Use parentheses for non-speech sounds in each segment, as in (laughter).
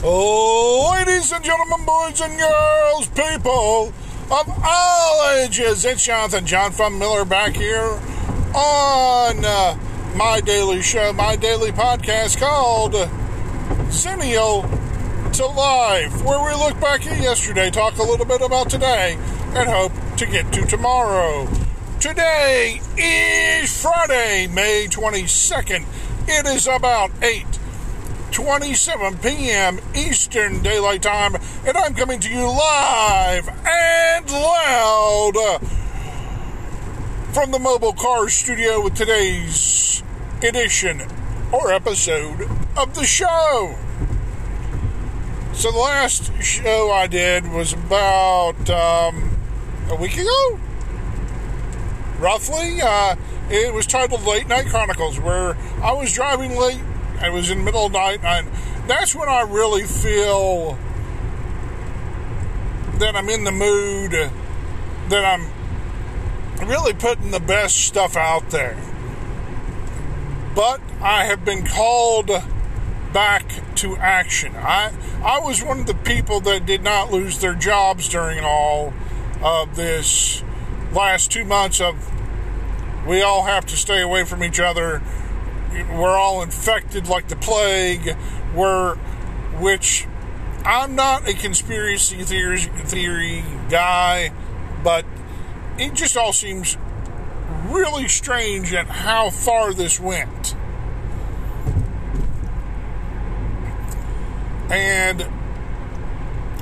Oh, ladies and gentlemen, boys and girls, people of all ages, it's Jonathan John from Miller back here on uh, my daily show, my daily podcast called Xennial to Life, where we look back at yesterday, talk a little bit about today, and hope to get to tomorrow. Today is Friday, May 22nd. It is about 8 27 p.m. Eastern Daylight Time, and I'm coming to you live and loud from the Mobile Car Studio with today's edition or episode of the show. So, the last show I did was about um, a week ago, roughly. Uh, it was titled Late Night Chronicles, where I was driving late it was in the middle of the night, and that's when I really feel that I'm in the mood, that I'm really putting the best stuff out there. But I have been called back to action. I I was one of the people that did not lose their jobs during all of this last two months of we all have to stay away from each other we're all infected like the plague. We're, which I'm not a conspiracy theory, theory guy, but it just all seems really strange at how far this went. And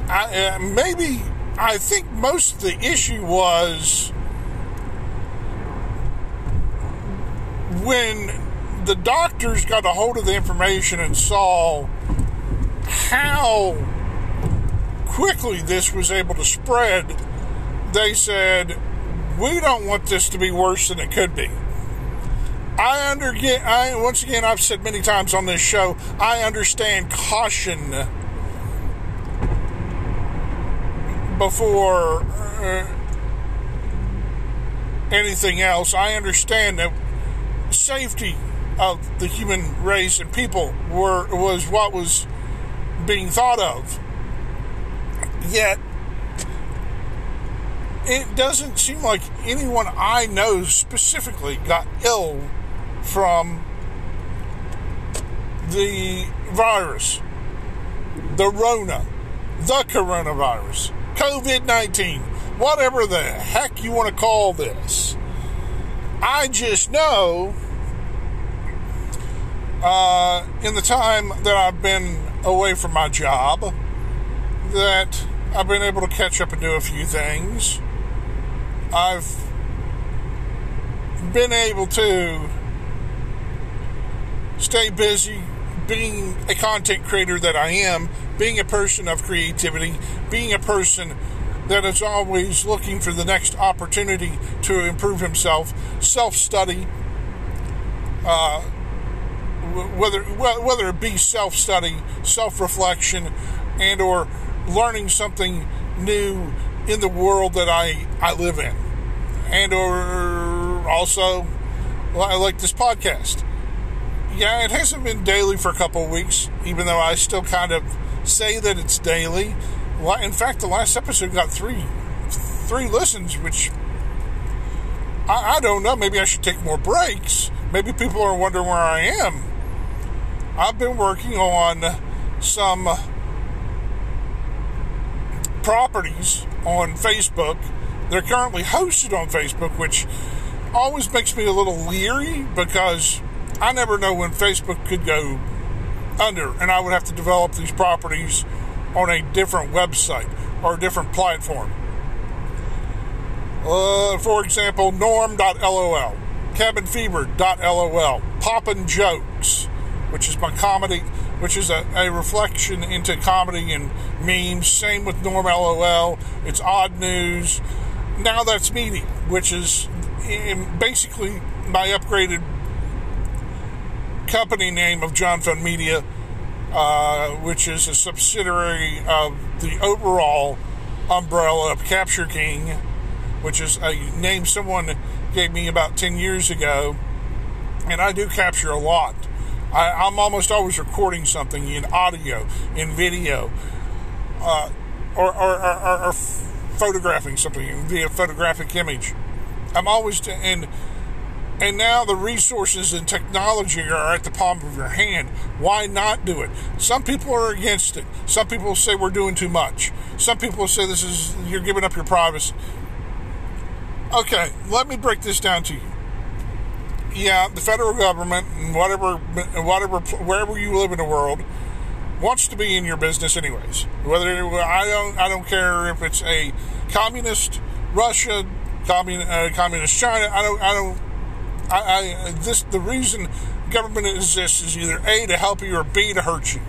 I, uh, maybe I think most of the issue was when the doctors got a hold of the information and saw how quickly this was able to spread, they said, "We don't want this to be worse than it could be." I understand. I once again, I've said many times on this show, I understand caution before uh, anything else. I understand that safety of the human race and people were was what was being thought of. Yet it doesn't seem like anyone I know specifically got ill from the virus, the Rona, the coronavirus, COVID 19, whatever the heck you want to call this. I just know uh, in the time that I've been away from my job that I've been able to catch up and do a few things. I've been able to stay busy being a content creator that I am, being a person of creativity, being a person that is always looking for the next opportunity to improve himself, self study, uh, whether whether it be self-study, self-reflection, and or learning something new in the world that I I live in, and or also I like this podcast. Yeah, it hasn't been daily for a couple of weeks, even though I still kind of say that it's daily. In fact, the last episode got three three listens, which I, I don't know. Maybe I should take more breaks. Maybe people are wondering where I am I've been working on some properties on Facebook. They're currently hosted on Facebook, which always makes me a little leery because I never know when Facebook could go under and I would have to develop these properties on a different website or a different platform. Uh, for example, norm.lol, cabinfever.lol, poppin' jokes, which is my comedy, which is a, a reflection into comedy and memes. Same with Norm LOL. It's odd news. Now that's media, which is basically my upgraded company name of John Fun Media, uh, which is a subsidiary of the overall umbrella of Capture King, which is a name someone gave me about 10 years ago. And I do capture a lot I, am almost always recording something in audio, in video, uh, or, or, or, or, photographing something via photographic image. I'm always to, and and now the resources and technology are at the palm of your hand. Why not do it? Some people are against it. Some people say we're doing too much. Some people say this is you're giving up your privacy. Okay, let me break this down to you. Yeah, the federal government and whatever, whatever, wherever you live in the world, wants to be in your business anyways. Whether I don't, I don't care if it's a communist Russia, commun, uh, communist China. I don't, I don't I, I, this the reason government exists is either A to help you or B to hurt you.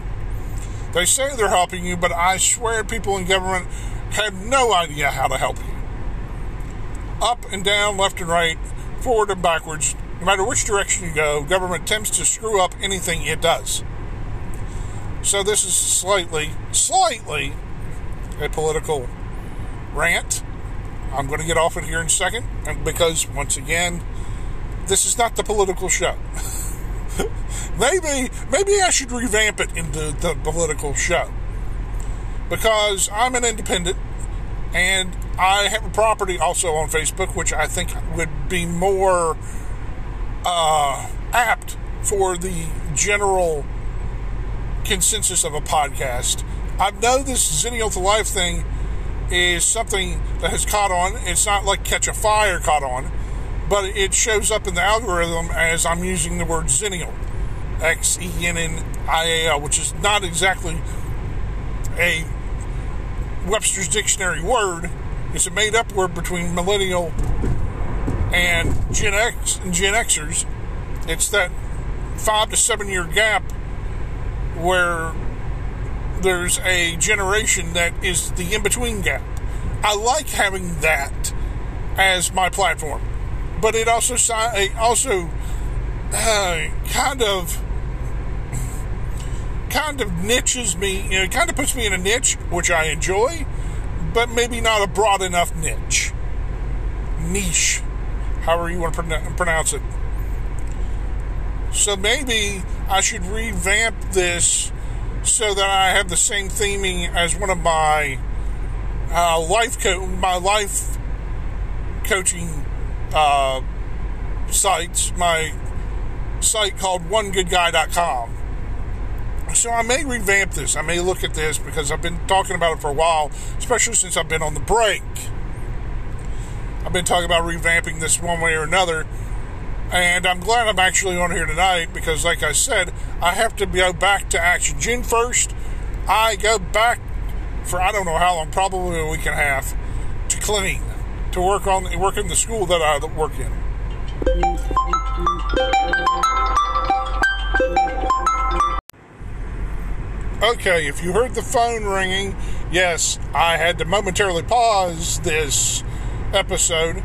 They say they're helping you, but I swear people in government have no idea how to help you. Up and down, left and right, forward and backwards, no matter which direction you go, government tends to screw up anything it does. So this is slightly, slightly a political rant. I'm going to get off it here in a second, because once again, this is not the political show. (laughs) maybe maybe I should revamp it into the political show. Because I'm an independent and I have a property also on Facebook which I think would be more uh, apt for the general consensus of a podcast. I know this Xennial to Life thing is something that has caught on. It's not like Catch a Fire caught on but it shows up in the algorithm as I'm using the word Xennial, X E N N I A L, which is not exactly a Webster's Dictionary word. It's a made up word between millennial and Gen X and Gen Xers. It's that five to seven year gap where there's a generation that is the in between gap. I like having that as my platform but it also also uh, kind of kind of niches me. You know, it kind of puts me in a niche, which I enjoy, but maybe not a broad enough niche. Niche, however you want to pronounce it. So maybe I should revamp this so that I have the same theming as one of my uh, life co- my life coaching uh, sites, my site called onegoodguy.com. So I may revamp this. I may look at this because I've been talking about it for a while, especially since I've been on the break. I've been talking about revamping this one way or another. And I'm glad I'm actually on here tonight because, like I said, I have to go back to action. June 1st, I go back for I don't know how long, probably a week and a half, to clean to work on work in the school that I work in. Okay, if you heard the phone ringing, yes, I had to momentarily pause this episode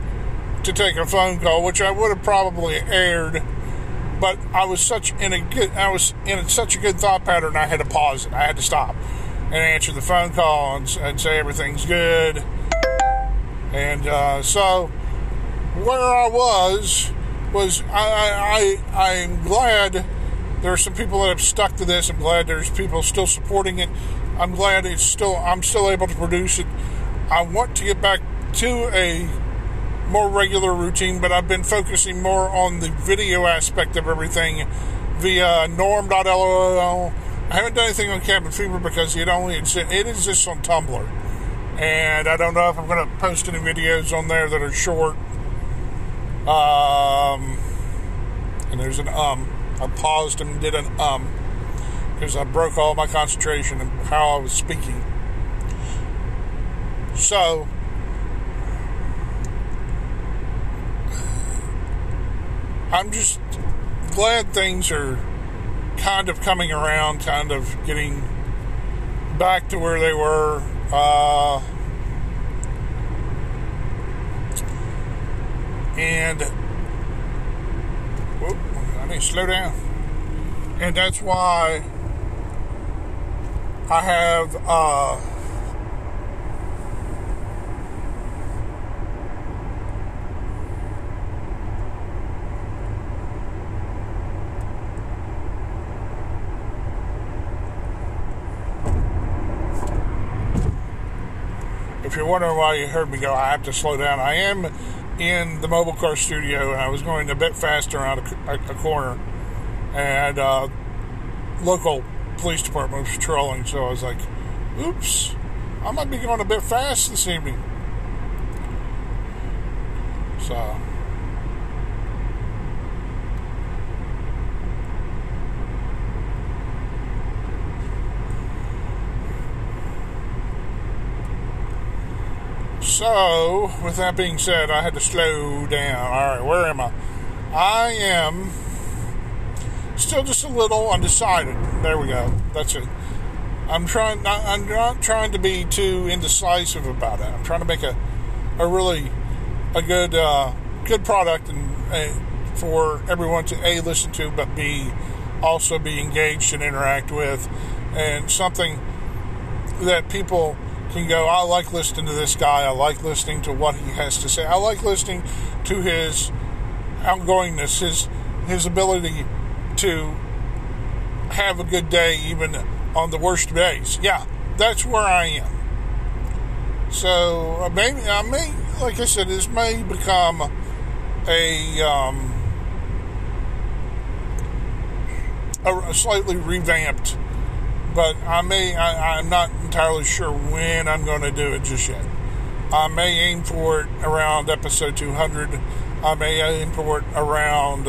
to take a phone call, which I would have probably aired, but I was such in a good I was in such a good thought pattern I had to pause it. I had to stop and answer the phone call and, and say everything's good and uh, so where I was was I, I I'm glad there are some people that have stuck to this. I'm glad there's people still supporting it. I'm glad it's still I'm still able to produce it. I want to get back to a more regular routine, but I've been focusing more on the video aspect of everything via norm.lol. I haven't done anything on Cabin Fever because it only it exists on Tumblr and I don't know if I'm going to post any videos on there that are short. Um, and there's an um. I paused and did an um because I broke all my concentration and how I was speaking. So, I'm just glad things are kind of coming around, kind of getting back to where they were. Uh, and whoop, I need to slow down. And that's why I have uh, if you're wondering why you heard me go, I have to slow down. I am in the mobile car studio, and I was going a bit faster around a, a, corner, and uh, local police department was patrolling, so I was like, "Oops, I might be going a bit fast this evening." So. So, with that being said, I had to slow down. All right, where am I? I am still just a little undecided. There we go. That's it. I'm trying. Not, I'm not trying to be too indecisive about it. I'm trying to make a a really a good uh, good product and uh, for everyone to a listen to, but b also be engaged and interact with, and something that people can go, I like listening to this guy. I like listening to what he has to say. I like listening to his outgoingness, his his ability to have a good day even on the worst days. Yeah, that's where I am. So uh, maybe I may, like I said, this may become a um, a slightly revamped but I may, I, am not entirely sure when I'm going to do it just yet. I may aim for it around episode 200. I may aim for it around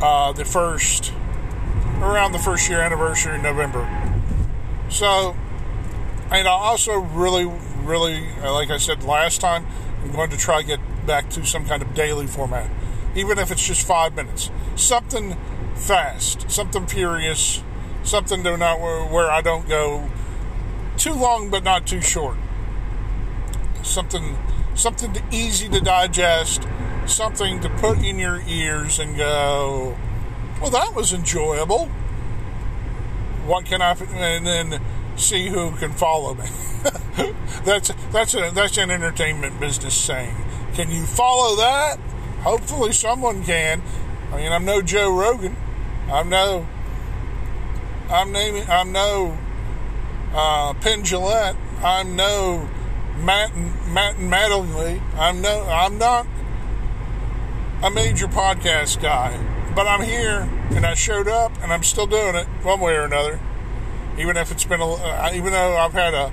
uh, the first, around the first year anniversary in November. So, and I also really, really, like I said last time, I'm going to try to get back to some kind of daily format, even if it's just five minutes. Something fast, something furious something to not where I don't go too long but not too short. Something something easy to digest, something to put in your ears and go, well, that was enjoyable. What can I? And then see who can follow me. (laughs) that's that's a that's an entertainment business saying. Can you follow that? Hopefully, someone can. I mean, I'm no Joe Rogan. I'm no I'm naming. I'm no uh, Penn Jillette. I'm no Matt Matt Mattingly. I'm no. I'm not a major podcast guy, but I'm here and I showed up and I'm still doing it one way or another. Even if it's been a, uh, even though I've had a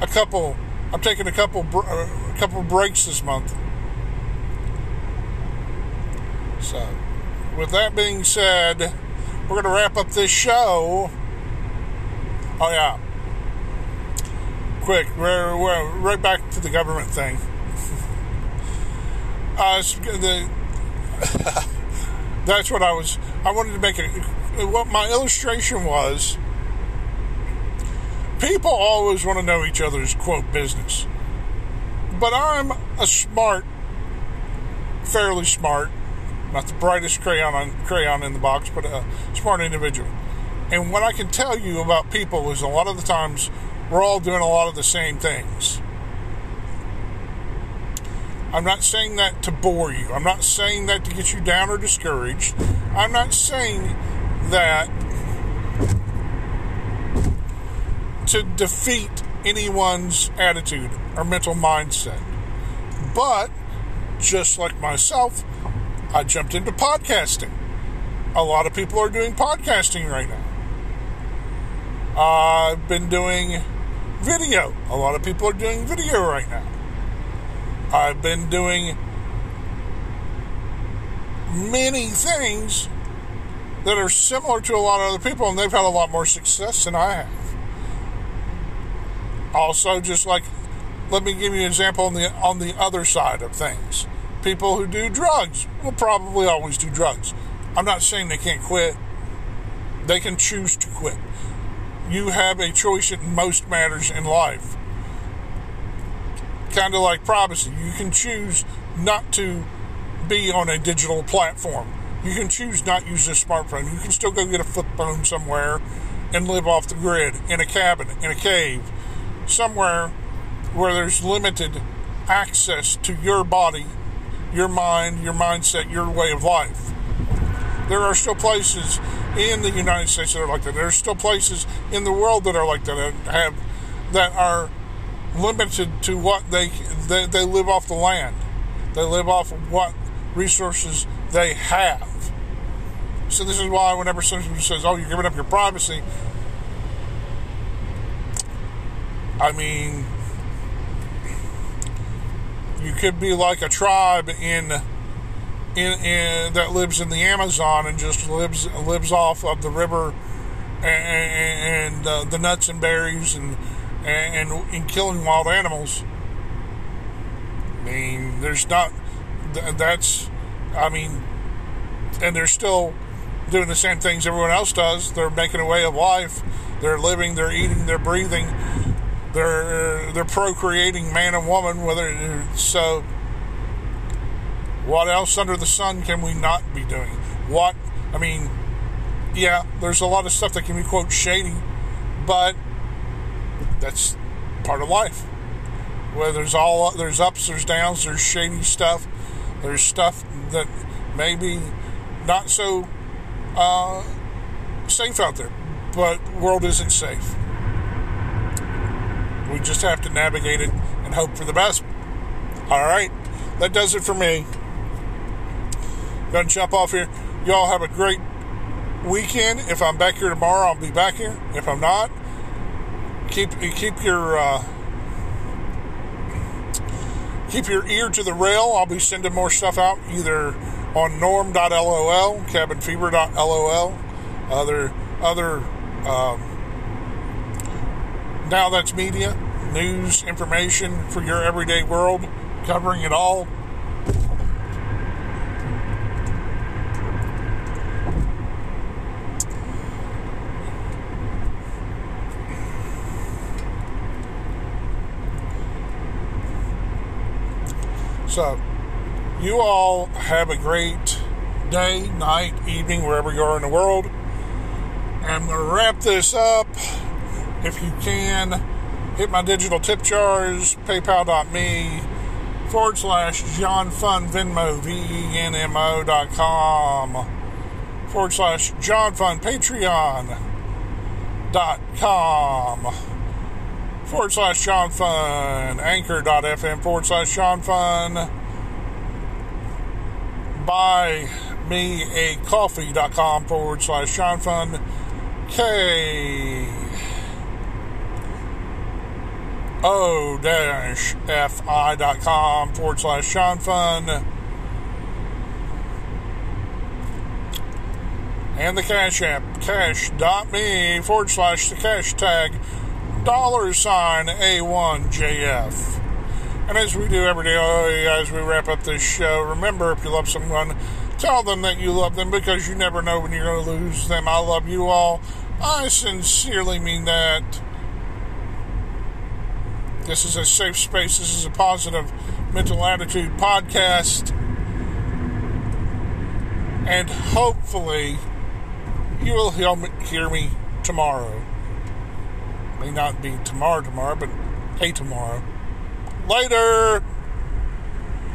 a couple, I'm taking a couple uh, a couple breaks this month. So, with that being said we're going to wrap up this show. Oh, yeah. Quick, we're, we're right back to the government thing. (laughs) uh, the, (laughs) that's what I was. I wanted to make it. What my illustration was people always want to know each other's quote business. But I'm a smart, fairly smart not the brightest crayon on crayon in the box, but a smart individual. And what I can tell you about people is a lot of the times we're all doing a lot of the same things. I'm not saying that to bore you. I'm not saying that to get you down or discouraged. I'm not saying that to defeat anyone's attitude or mental mindset. But just like myself, I jumped into podcasting. A lot of people are doing podcasting right now. I've been doing video. A lot of people are doing video right now. I've been doing many things that are similar to a lot of other people, and they've had a lot more success than I have. Also, just like, let me give you an example on the on the other side of things people who do drugs will probably always do drugs. I'm not saying they can't quit, they can choose to quit. You have a choice in most matters in life. Kind of like privacy. You can choose not to be on a digital platform. You can choose not use a smartphone. You can still go get a flip phone somewhere and live off the grid in a cabin, in a cave, somewhere where there's limited access to your body your mind, your mindset, your way of life. There are still places in the United States that are like that. There are still places in the world that are like that, that have that are limited to what they, they they live off the land. They live off of what resources they have. So this is why whenever someone says, "Oh, you're giving up your privacy," I mean, you could be like a tribe in, in, in that lives in the Amazon and just lives lives off of the river and, and uh, the nuts and berries and, and and killing wild animals. I mean, there's not that's I mean, and they're still doing the same things everyone else does. They're making a way of life. They're living. They're eating. They're breathing. They're they're procreating man and woman. Whether so, what else under the sun can we not be doing? What I mean, yeah, there's a lot of stuff that can be quote shady, but that's part of life. Where there's all there's ups, there's downs, there's shady stuff, there's stuff that maybe not so uh, safe out there, but world isn't safe. We just have to navigate it and hope for the best. All right, that does it for me. Gonna jump off here. Y'all have a great weekend. If I'm back here tomorrow, I'll be back here. If I'm not, keep keep your uh, keep your ear to the rail. I'll be sending more stuff out either on norm.lol, cabinfever.lol, other other um, now that's media, news, information for your everyday world, covering it all. So, you all have a great day, night, evening, wherever you are in the world. I'm going to wrap this up. If you can, hit my digital tip jars, paypal.me forward slash John Fun Venmo, V E N M O dot com forward slash John Fun Patreon dot com forward slash John Fun, anchor.fm forward slash John Fun, buy me a coffee.com forward slash John Fun, K O dash fi.com forward slash John Fun, and the Cash App, cash.me forward slash the cash tag dollar sign A1JF. And as we do every day, as we wrap up this show, remember if you love someone, tell them that you love them because you never know when you're going to lose them. I love you all. I sincerely mean that. This is a safe space. This is a positive mental attitude podcast. And hopefully, you will hear me tomorrow. May not be tomorrow, tomorrow, but hey, tomorrow. Later!